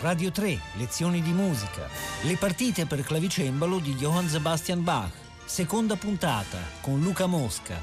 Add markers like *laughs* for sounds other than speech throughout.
Radio 3, lezioni di musica, le partite per clavicembalo di Johann Sebastian Bach, seconda puntata con Luca Mosca.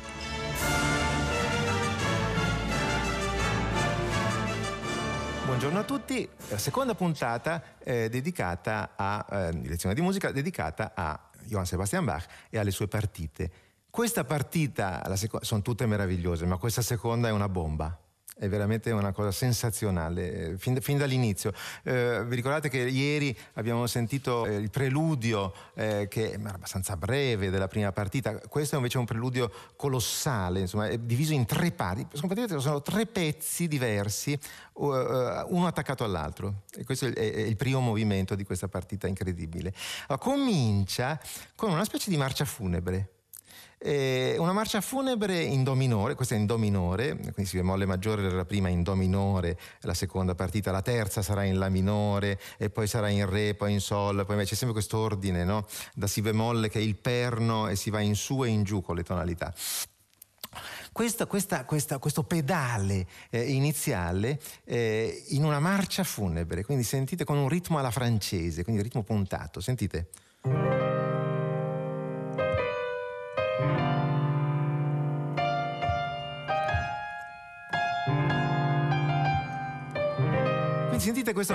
Buongiorno a tutti, la seconda puntata è dedicata a eh, lezione di musica dedicata a Johann Sebastian Bach e alle sue partite. Questa partita, seco- sono tutte meravigliose, ma questa seconda è una bomba è veramente una cosa sensazionale, eh, fin, fin dall'inizio. Eh, vi ricordate che ieri abbiamo sentito eh, il preludio eh, che era abbastanza breve della prima partita, questo è invece un preludio colossale, insomma, è diviso in tre parti, sono, tre pezzi diversi, uh, uno attaccato all'altro. E questo è, è, il primo movimento di questa partita incredibile. Allora, comincia con una specie di marcia funebre. Eh, una marcia funebre in do minore, questa è in do minore, quindi si bemolle maggiore la prima in do minore, la seconda partita, la terza sarà in la minore e poi sarà in re, poi in sol, poi c'è sempre questo ordine no? da si bemolle che è il perno e si va in su e in giù con le tonalità. Questa, questa, questa, questo pedale eh, iniziale eh, in una marcia funebre, quindi sentite con un ritmo alla francese, quindi ritmo puntato, sentite. Quindi sentite questo.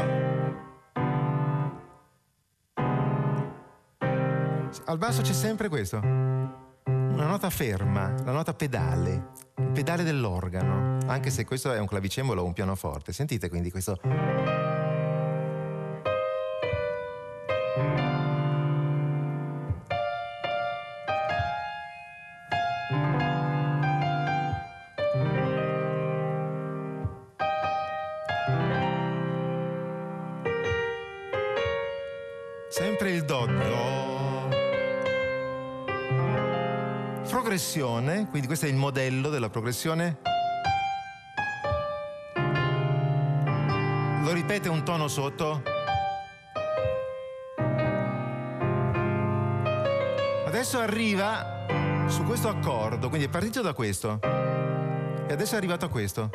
Al basso c'è sempre questo. Una nota ferma, la nota pedale, il pedale dell'organo, anche se questo è un clavicembalo o un pianoforte. Sentite quindi questo. Do, do. Progressione, quindi questo è il modello della progressione. Lo ripete un tono sotto. Adesso arriva su questo accordo, quindi è partito da questo. E adesso è arrivato a questo.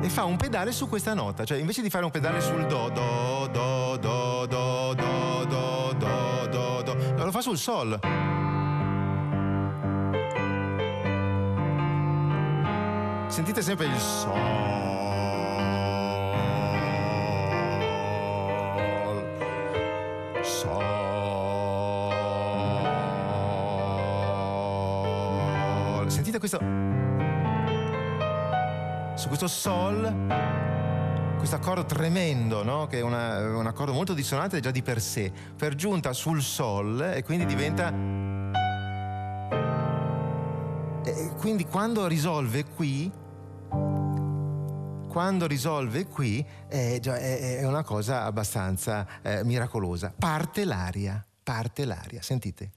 E fa un pedale su questa nota, cioè invece di fare un pedale sul do, do, do, do, do, do lo fa sul sol. Sentite sempre il sol. Sol. Sentite questo. Su questo sol questo accordo tremendo, no? che è una, un accordo molto dissonante già di per sé, per giunta sul sol e quindi diventa... E quindi quando risolve qui, quando risolve qui è, è una cosa abbastanza eh, miracolosa. Parte l'aria, parte l'aria, sentite.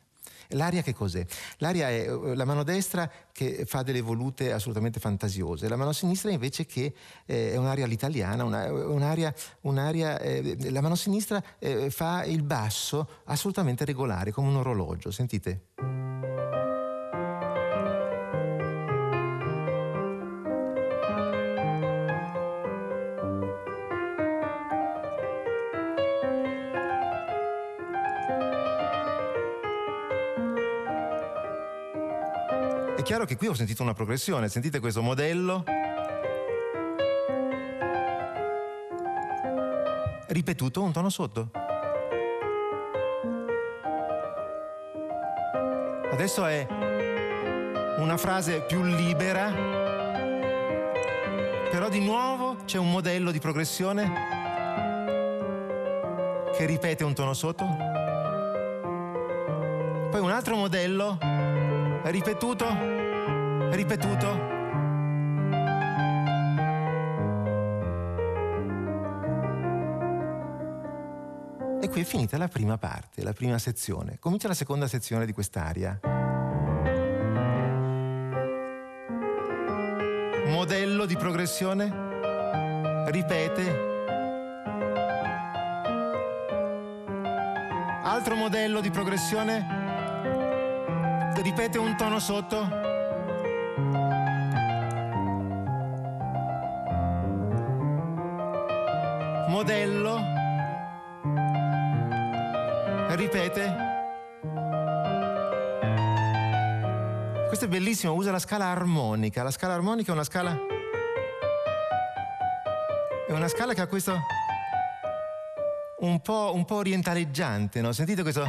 L'aria che cos'è? L'aria è eh, la mano destra che fa delle volute assolutamente fantasiose, la mano sinistra invece che eh, è un'aria all'italiana, una, un'aria, un'aria eh, la mano sinistra eh, fa il basso assolutamente regolare, come un orologio, sentite? Chiaro che qui ho sentito una progressione, sentite questo modello. Ripetuto un tono sotto. Adesso è una frase più libera, però di nuovo c'è un modello di progressione che ripete un tono sotto. Poi un altro modello ripetuto, ripetuto. E qui è finita la prima parte, la prima sezione. Comincia la seconda sezione di quest'aria. Modello di progressione, ripete. Altro modello di progressione, ripete un tono sotto. modello, ripete. Questo è bellissimo, usa la scala armonica. La scala armonica è una scala... È una scala che ha questo... Un po', un po orientaleggiante, no? Sentite questo...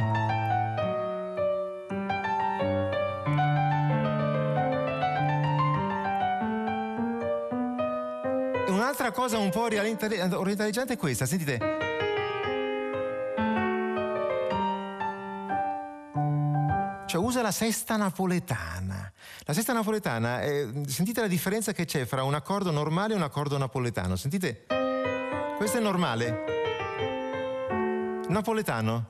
un'altra cosa un po' orientaleggiante è questa, sentite. Cioè usa la sesta napoletana. La sesta napoletana, è, sentite la differenza che c'è fra un accordo normale e un accordo napoletano. Sentite, questo è normale. Napoletano.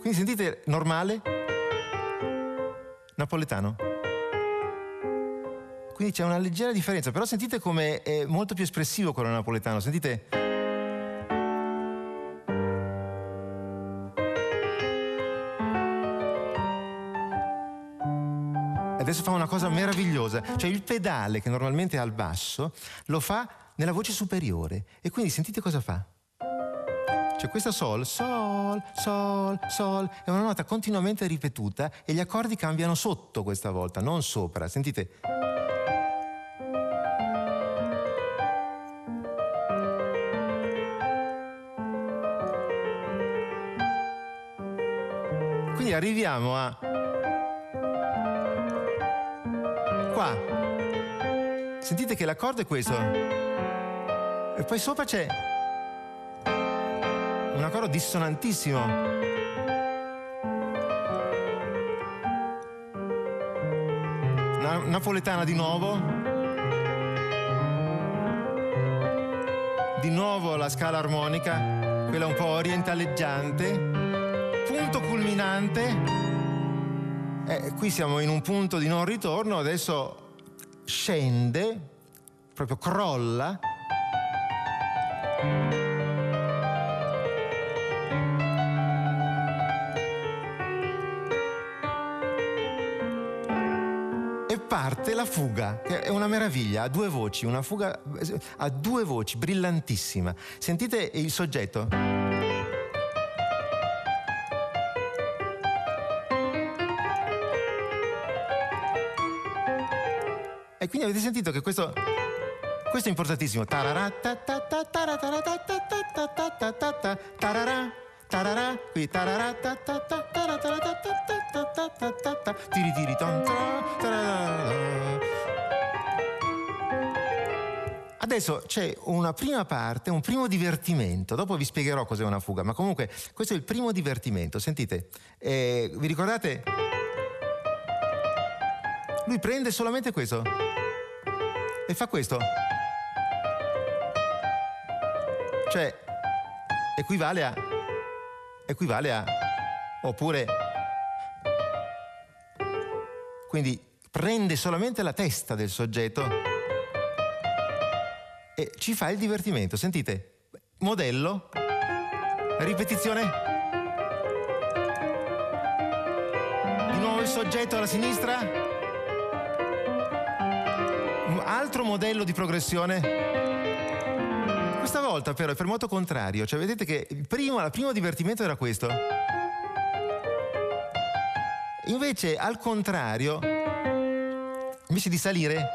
Quindi sentite normale, napoletano. Quindi c'è una leggera differenza, però sentite come è molto più espressivo quello napoletano, sentite? Adesso fa una cosa meravigliosa, cioè il pedale che normalmente è al basso lo fa nella voce superiore e quindi sentite cosa fa. Cioè questa sol, sol, sol, sol, è una nota continuamente ripetuta e gli accordi cambiano sotto questa volta, non sopra. Sentite? Arriviamo a... Qua. Sentite che l'accordo è questo. E poi sopra c'è un accordo dissonantissimo. Na- napoletana di nuovo. Di nuovo la scala armonica, quella un po' orientaleggiante punto culminante, eh, qui siamo in un punto di non ritorno, adesso scende, proprio crolla. E parte la fuga, che è una meraviglia, ha due voci, una fuga a due voci, brillantissima. Sentite il soggetto. Quindi avete sentito che questo, questo è importantissimo. Tararà, qui tararà, tiri tiri Adesso c'è una prima parte, un primo divertimento, dopo vi spiegherò cos'è una fuga, ma comunque questo è il primo divertimento. Sentite, eh, vi ricordate? Lui prende solamente questo e fa questo. Cioè, equivale a... equivale a... oppure... Quindi prende solamente la testa del soggetto e ci fa il divertimento. Sentite, modello, ripetizione. Di nuovo il soggetto alla sinistra altro modello di progressione? Questa volta però è per moto contrario, cioè vedete che il primo, il primo divertimento era questo. Invece al contrario, invece di salire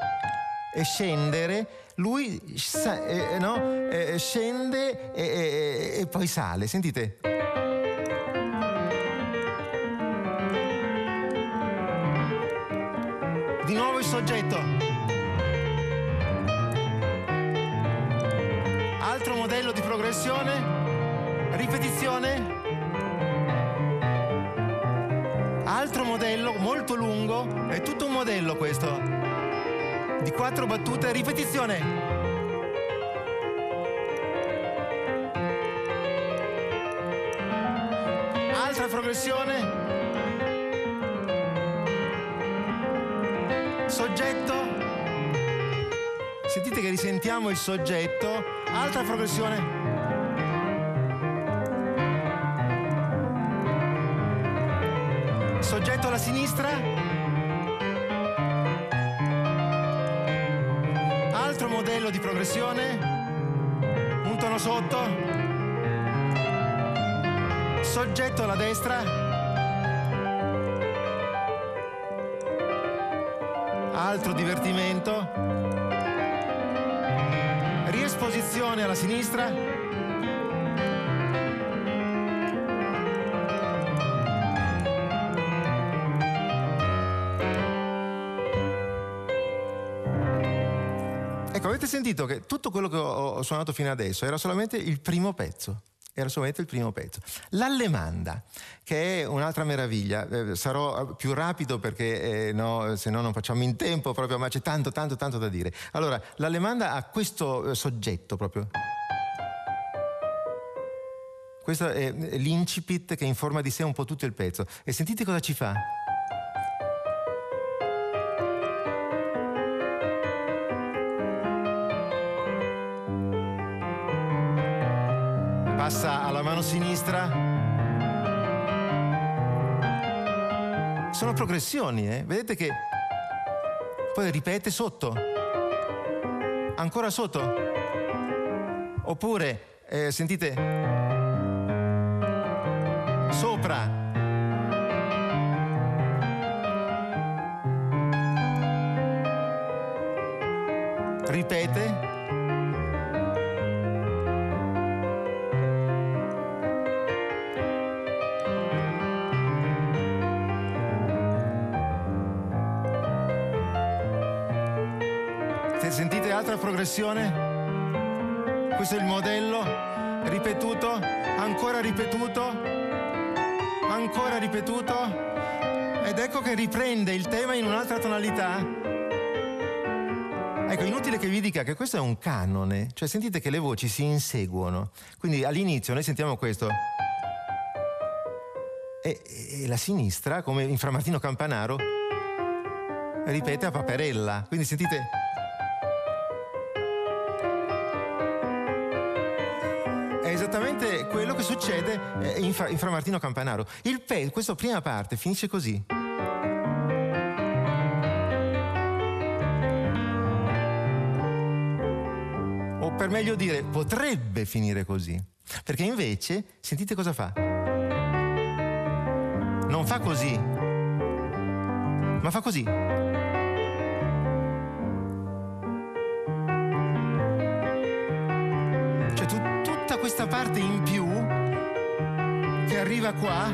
e scendere, lui sa, eh, no? eh, scende e, e, e poi sale. Sentite? Di nuovo il soggetto. Modello di progressione, ripetizione, altro modello molto lungo, è tutto un modello questo, di quattro battute, ripetizione. Altra progressione. Soggetto. Sentite che risentiamo il soggetto Altra progressione. Soggetto alla sinistra. Altro modello di progressione. Un tono sotto. Soggetto alla destra. Altro divertimento. Riesposizione alla sinistra. Ecco, avete sentito che tutto quello che ho suonato fino adesso era solamente il primo pezzo. Era solamente il primo pezzo. L'allemanda, che è un'altra meraviglia, eh, sarò più rapido perché eh, no, se no non facciamo in tempo proprio, ma c'è tanto, tanto, tanto da dire. Allora, l'allemanda ha questo eh, soggetto proprio. Questo è l'incipit che informa di sé un po' tutto il pezzo. E sentite cosa ci fa. Passa alla mano sinistra. Sono progressioni, eh? Vedete che poi ripete sotto. Ancora sotto. Oppure, eh, sentite, Questo è il modello, ripetuto, ancora ripetuto, ancora ripetuto. Ed ecco che riprende il tema in un'altra tonalità. Ecco, inutile che vi dica che questo è un canone, cioè sentite che le voci si inseguono. Quindi all'inizio noi sentiamo questo. E, e la sinistra, come in Fra Martino Campanaro, ripete a paperella. Quindi sentite in, Fra, in Fra Martino Campanaro. Il pe- questa prima parte finisce così. O per meglio dire, potrebbe finire così. Perché invece, sentite cosa fa. Non fa così, ma fa così. questa parte in più arriva qua?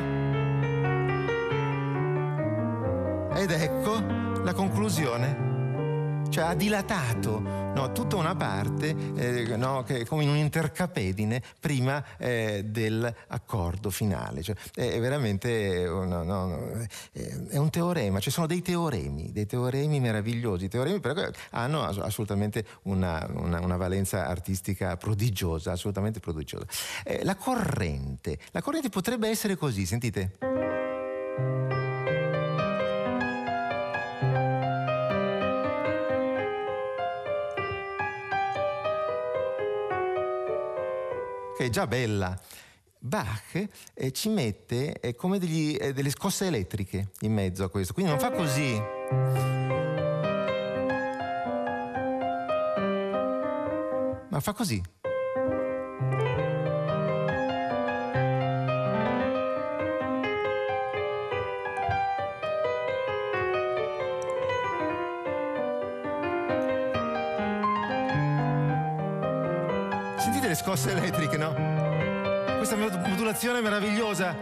Ed ecco la conclusione. Cioè ha dilatato no, tutta una parte eh, no, che, come in un intercapedine prima eh, dell'accordo finale. Cioè, è, veramente no, è un teorema, ci cioè sono dei teoremi, dei teoremi meravigliosi, teoremi però che hanno assolutamente una, una, una valenza artistica prodigiosa, assolutamente prodigiosa. Eh, la corrente, la corrente potrebbe essere così, sentite. È già bella. Bach eh, ci mette eh, come degli, eh, delle scosse elettriche in mezzo a questo, quindi non fa così. Ma fa così. Scosse elettriche, no? Questa modulazione meravigliosa.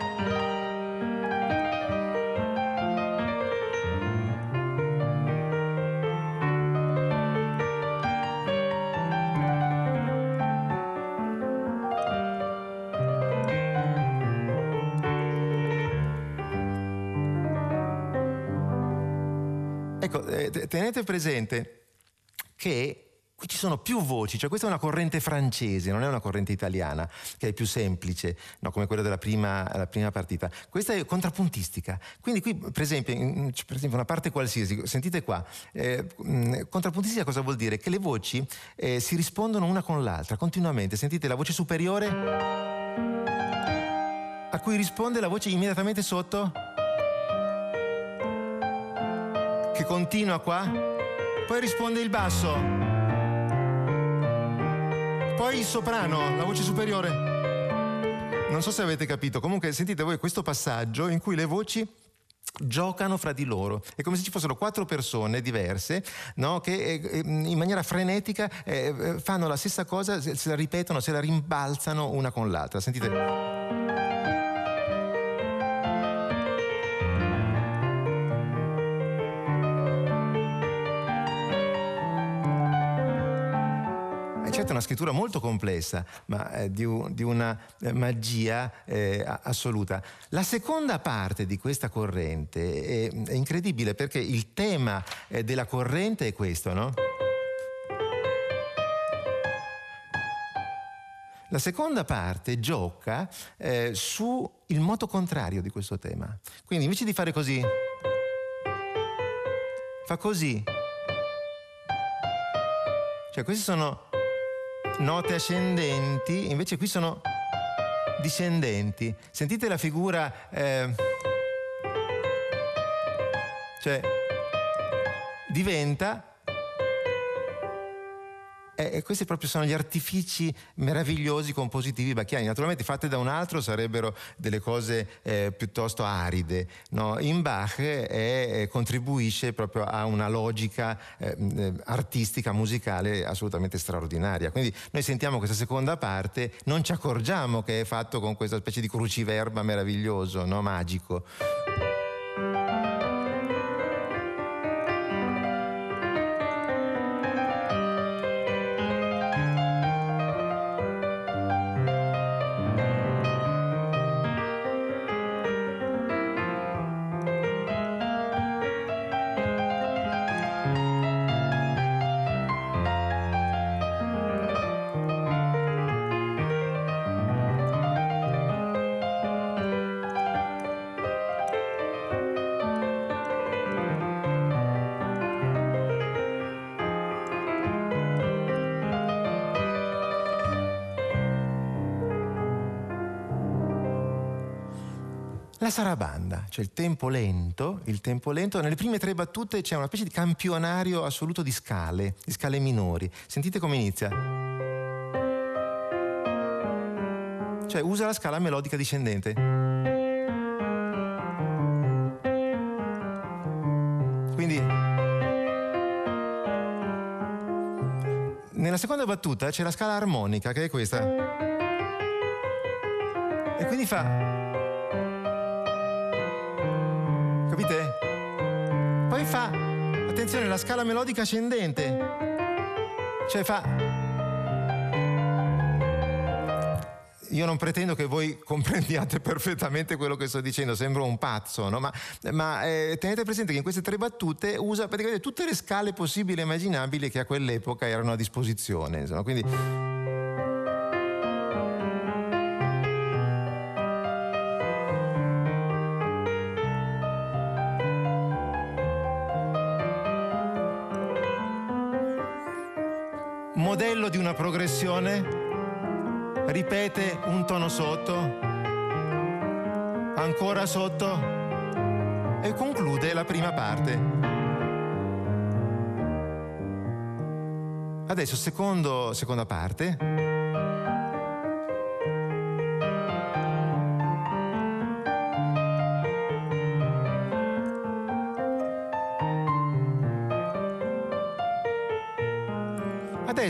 Ecco, eh, tenete presente che Qui ci sono più voci, cioè questa è una corrente francese, non è una corrente italiana, che è più semplice, no, come quella della prima, prima, partita. Questa è contrappuntistica. Quindi qui, per esempio, per esempio una parte qualsiasi, sentite qua, eh, contrappuntistica cosa vuol dire? Che le voci eh, si rispondono una con l'altra, continuamente. Sentite la voce superiore a cui risponde la voce immediatamente sotto, che continua qua, poi risponde il basso poi il soprano, la voce superiore. Non so se avete capito, comunque sentite voi questo passaggio in cui le voci giocano fra di loro. È come se ci fossero quattro persone diverse no? che eh, in maniera frenetica eh, eh, fanno la stessa cosa, se, se la ripetono, se la rimbalzano una con l'altra. Sentite. Certo è una scrittura molto complessa, ma eh, di, di, una eh, magia eh, assoluta. La seconda parte di questa corrente è, è incredibile perché il tema eh, della corrente è questo, no? La seconda parte gioca eh, sul moto contrario di questo tema. Quindi invece di fare così, fa così. Cioè questi sono note ascendenti, invece qui sono discendenti. Sentite la figura... Eh, cioè, diventa e questi proprio sono gli artifici meravigliosi compositivi bacchiani. Naturalmente fatte da un altro sarebbero delle cose eh, piuttosto aride. No? In Bach eh, contribuisce proprio a una logica eh, eh, artistica, musicale assolutamente straordinaria. Quindi noi sentiamo questa seconda parte, non ci accorgiamo che è fatto con questa specie di cruciverba meraviglioso, no? magico. La sarabanda, cioè il tempo lento, il tempo lento, nelle prime tre battute c'è una specie di campionario assoluto di scale, di scale minori. Sentite come inizia. Cioè usa la scala melodica discendente. Quindi nella seconda battuta c'è la scala armonica che è questa. E quindi fa la scala melodica ascendente. Cioè fa... Io non pretendo che voi comprendiate *laughs* perfettamente quello che sto dicendo, sembro un pazzo, no? ma, ma eh, tenete presente che in queste tre battute usa praticamente tutte le scale possibili e immaginabili che a quell'epoca erano a disposizione. Insomma, quindi una progressione, ripete un tono sotto, ancora sotto e conclude la prima parte. Adesso secondo, seconda parte.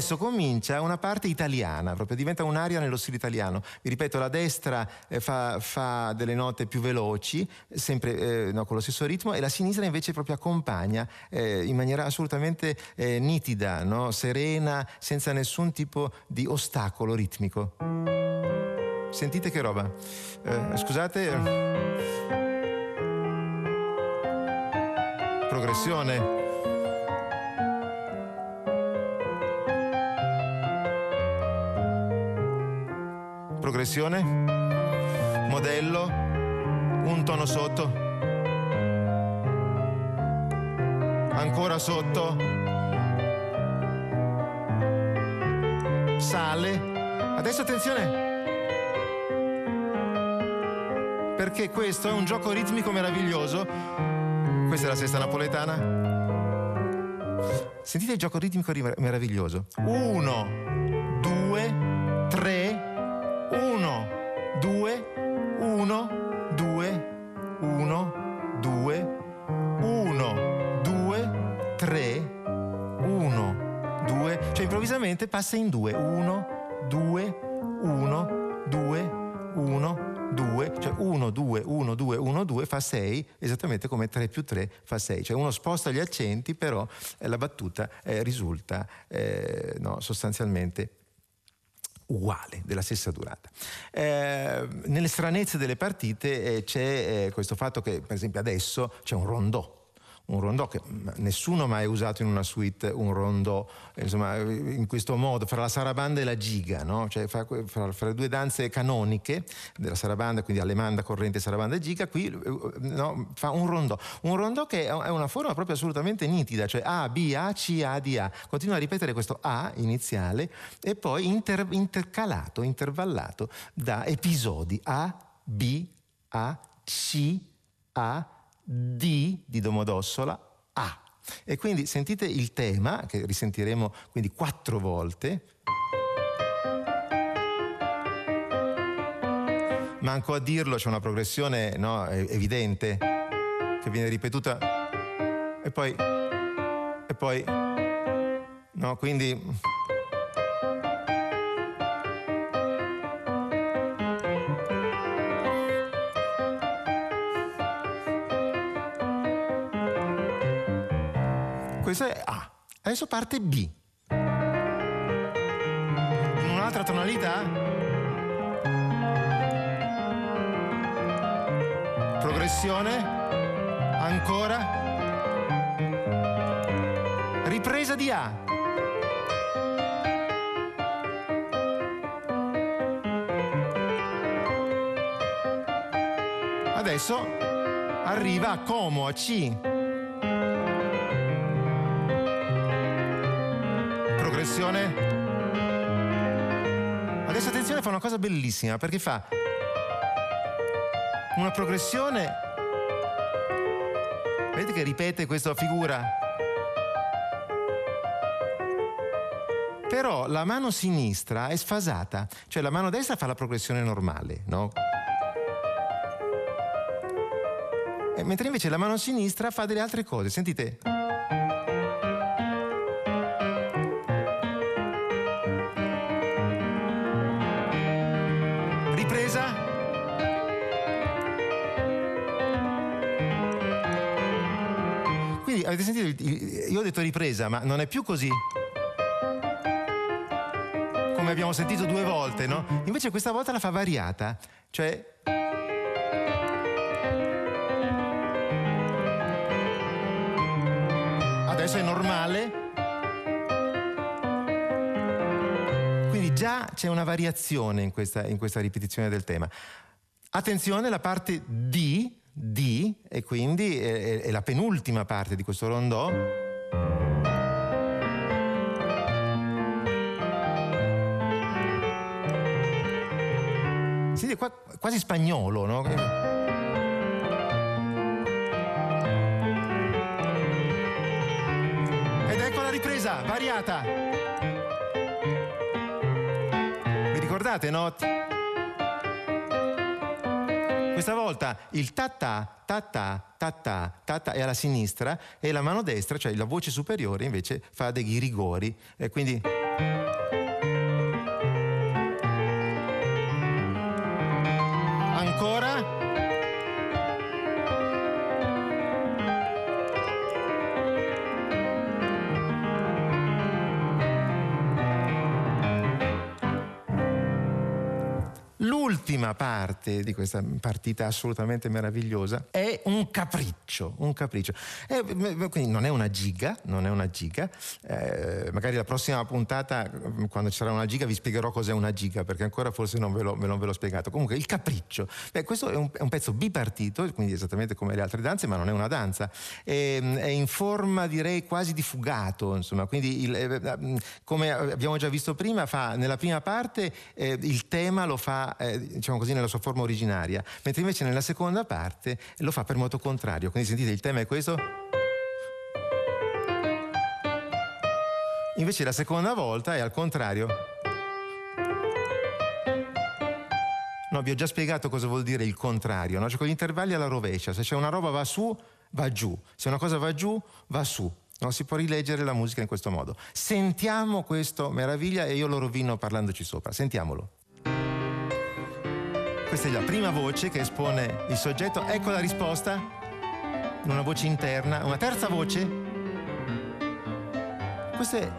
Adesso comincia una parte italiana, proprio diventa un'aria nello stile italiano. Vi ripeto, la destra eh, fa, fa, delle note più veloci, sempre eh, no, con lo stesso ritmo, e la sinistra invece proprio accompagna eh, in maniera assolutamente eh, nitida, no? serena, senza nessun tipo di ostacolo ritmico. Sentite che roba. Eh, scusate. Progressione. Progressione, modello, un tono sotto, ancora sotto, sale, adesso attenzione, perché questo è un gioco ritmico meraviglioso, questa è la sesta napoletana, sentite il gioco ritmico meraviglioso, uno, improvvisamente passa in 2, 1, 2, 1, 2, 1, 2, cioè 1, 2, 1, 2, 1, 2 fa 6, esattamente come 3 più 3 fa 6. Cioè uno sposta gli accenti, però eh, la battuta eh, risulta eh, no, sostanzialmente uguale, della stessa durata. Eh, nelle stranezze delle partite eh, c'è eh, questo fatto che, per esempio, adesso c'è un rondò un rondò che nessuno ha mai usato in una suite un rondò insomma, in questo modo fra la sarabanda e la giga no? cioè fra, fra, fra, le due danze canoniche della sarabanda quindi alemanda corrente sarabanda e giga qui no, fa un rondò un rondò che è una forma proprio assolutamente nitida cioè A, B, A, C, A, D, A continua a ripetere questo A iniziale e poi inter, intercalato intervallato da episodi A, B, A, C, A, D di Domodossola, A. E quindi sentite il tema, che risentiremo quindi quattro volte. Manco a dirlo, c'è una progressione no, evidente che viene ripetuta e poi... e poi... no, quindi... questo è A. Adesso parte B. In un'altra tonalità. Progressione. Ancora. Ripresa di A. Adesso arriva a Como, a C. progressione. Adesso attenzione, fa una cosa bellissima perché fa una progressione. Vedete che ripete questa figura? Però la mano sinistra è sfasata, cioè la mano destra fa la progressione normale, no? E mentre invece la mano sinistra fa delle altre cose, sentite? Avete sentito? Io ho detto ripresa, ma non è più così. Come abbiamo sentito due volte, no? Invece questa volta la fa variata, cioè adesso è normale. Quindi già c'è una variazione in questa, in questa ripetizione del tema. Attenzione, la parte D D e quindi è, è la penultima parte di questo rondò. Senti, qua, quasi spagnolo, no? Ed ecco la ripresa, variata. Vi ricordate, no? Questa volta il ta-ta, ta-ta, ta-ta, ta-ta è alla sinistra e la mano destra, cioè la voce superiore, invece fa dei rigori. E quindi... Ancora. l'ultima parte di questa partita assolutamente meravigliosa è un capriccio, un capriccio. È, quindi non è una giga, non è una giga. Eh, magari la prossima puntata, quando ci sarà una giga, vi spiegherò cos'è una giga, perché ancora forse non ve, lo, non ve l'ho spiegato. Comunque, il capriccio. Beh, questo è un, è un, pezzo bipartito, quindi esattamente come le altre danze, ma non è una danza. È, è in forma, direi, quasi di fugato, insomma. Quindi, il, eh, come abbiamo già visto prima, fa, nella prima parte eh, il tema lo fa eh, diciamo così, nella sua forma originaria, mentre invece nella seconda parte lo fa per moto contrario. Quindi sentite, il tema è questo. Invece la seconda volta è al contrario. No, vi ho già spiegato cosa vuol dire il contrario, no? cioè con gli intervalli alla rovescia, se c'è una roba va su, va giù, se una cosa va giù, va su. Non si può rileggere la musica in questo modo. Sentiamo questo meraviglia e io lo rovino parlandoci sopra. Sentiamolo. Questa è la prima voce che espone il soggetto. Ecco la risposta. Una voce interna. Una terza voce. Queste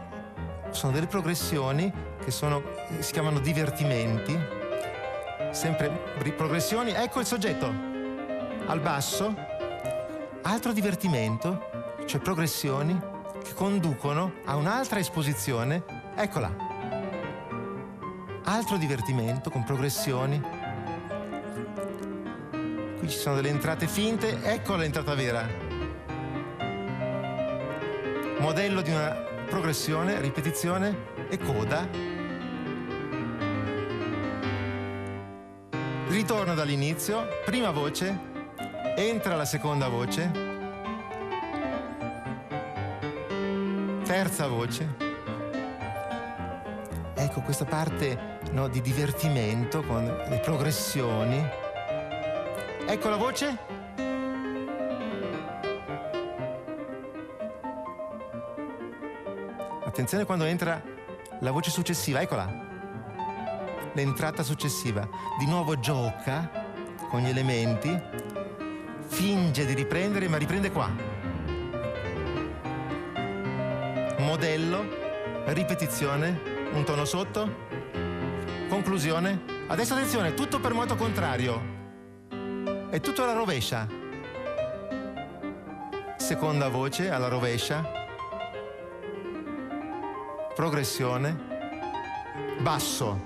sono delle progressioni che sono, si chiamano divertimenti. Sempre progressioni. Ecco il soggetto. Al basso. Altro divertimento, cioè progressioni che conducono a un'altra esposizione. Eccola. Altro divertimento con progressioni Qui ci sono delle entrate finte, ecco l'entrata vera. Modello di una progressione, ripetizione e coda. Ritorno dall'inizio, prima voce, entra la seconda voce, terza voce. Ecco questa parte no, di divertimento con le progressioni. Ecco la voce. Attenzione quando entra la voce successiva, eccola. L'entrata successiva. Di nuovo gioca con gli elementi, finge di riprendere, ma riprende qua. Modello, ripetizione, un tono sotto, conclusione. Adesso attenzione, tutto per moto contrario. È tutto alla rovescia. Seconda voce alla rovescia. Progressione. Basso.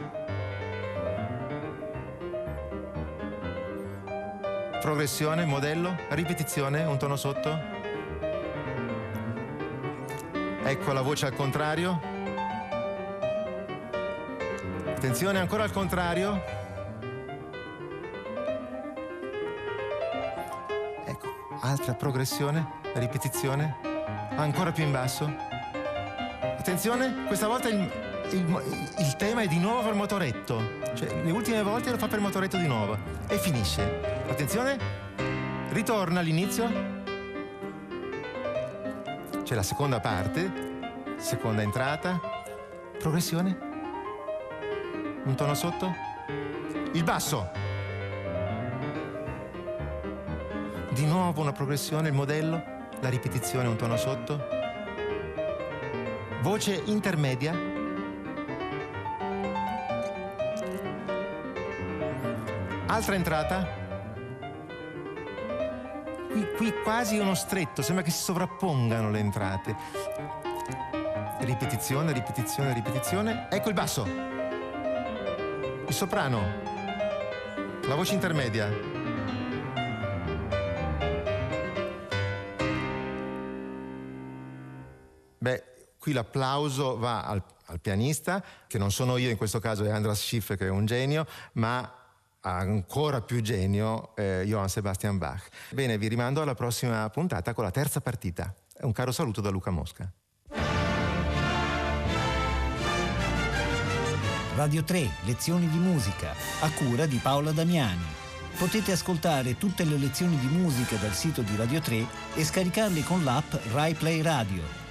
Progressione, modello, ripetizione, un tono sotto. Ecco la voce al contrario. Attenzione ancora al contrario. Altra progressione, ripetizione, ancora più in basso. Attenzione, questa volta il, il, il tema è di nuovo per motoretto, cioè le ultime volte lo fa per motoretto di nuovo e finisce. Attenzione, ritorna all'inizio. C'è la seconda parte, seconda entrata, progressione, un tono sotto, il basso. Di nuovo una progressione, il modello, la ripetizione un tono sotto. Voce intermedia. Altra entrata. Qui, qui quasi uno stretto, sembra che si sovrappongano le entrate. Ripetizione, ripetizione, ripetizione. Ecco il basso. Il soprano. La voce intermedia. Qui l'applauso va al, al, pianista, che non sono io in questo caso, è Andras Schiff che è un genio, ma ancora più genio eh, Johann Sebastian Bach. Bene, vi rimando alla prossima puntata con la terza partita. Un caro saluto da Luca Mosca. Radio 3, lezioni di musica, a cura di Paola Damiani. Potete ascoltare tutte le lezioni di musica dal sito di Radio 3 e scaricarle con l'app RaiPlay Radio.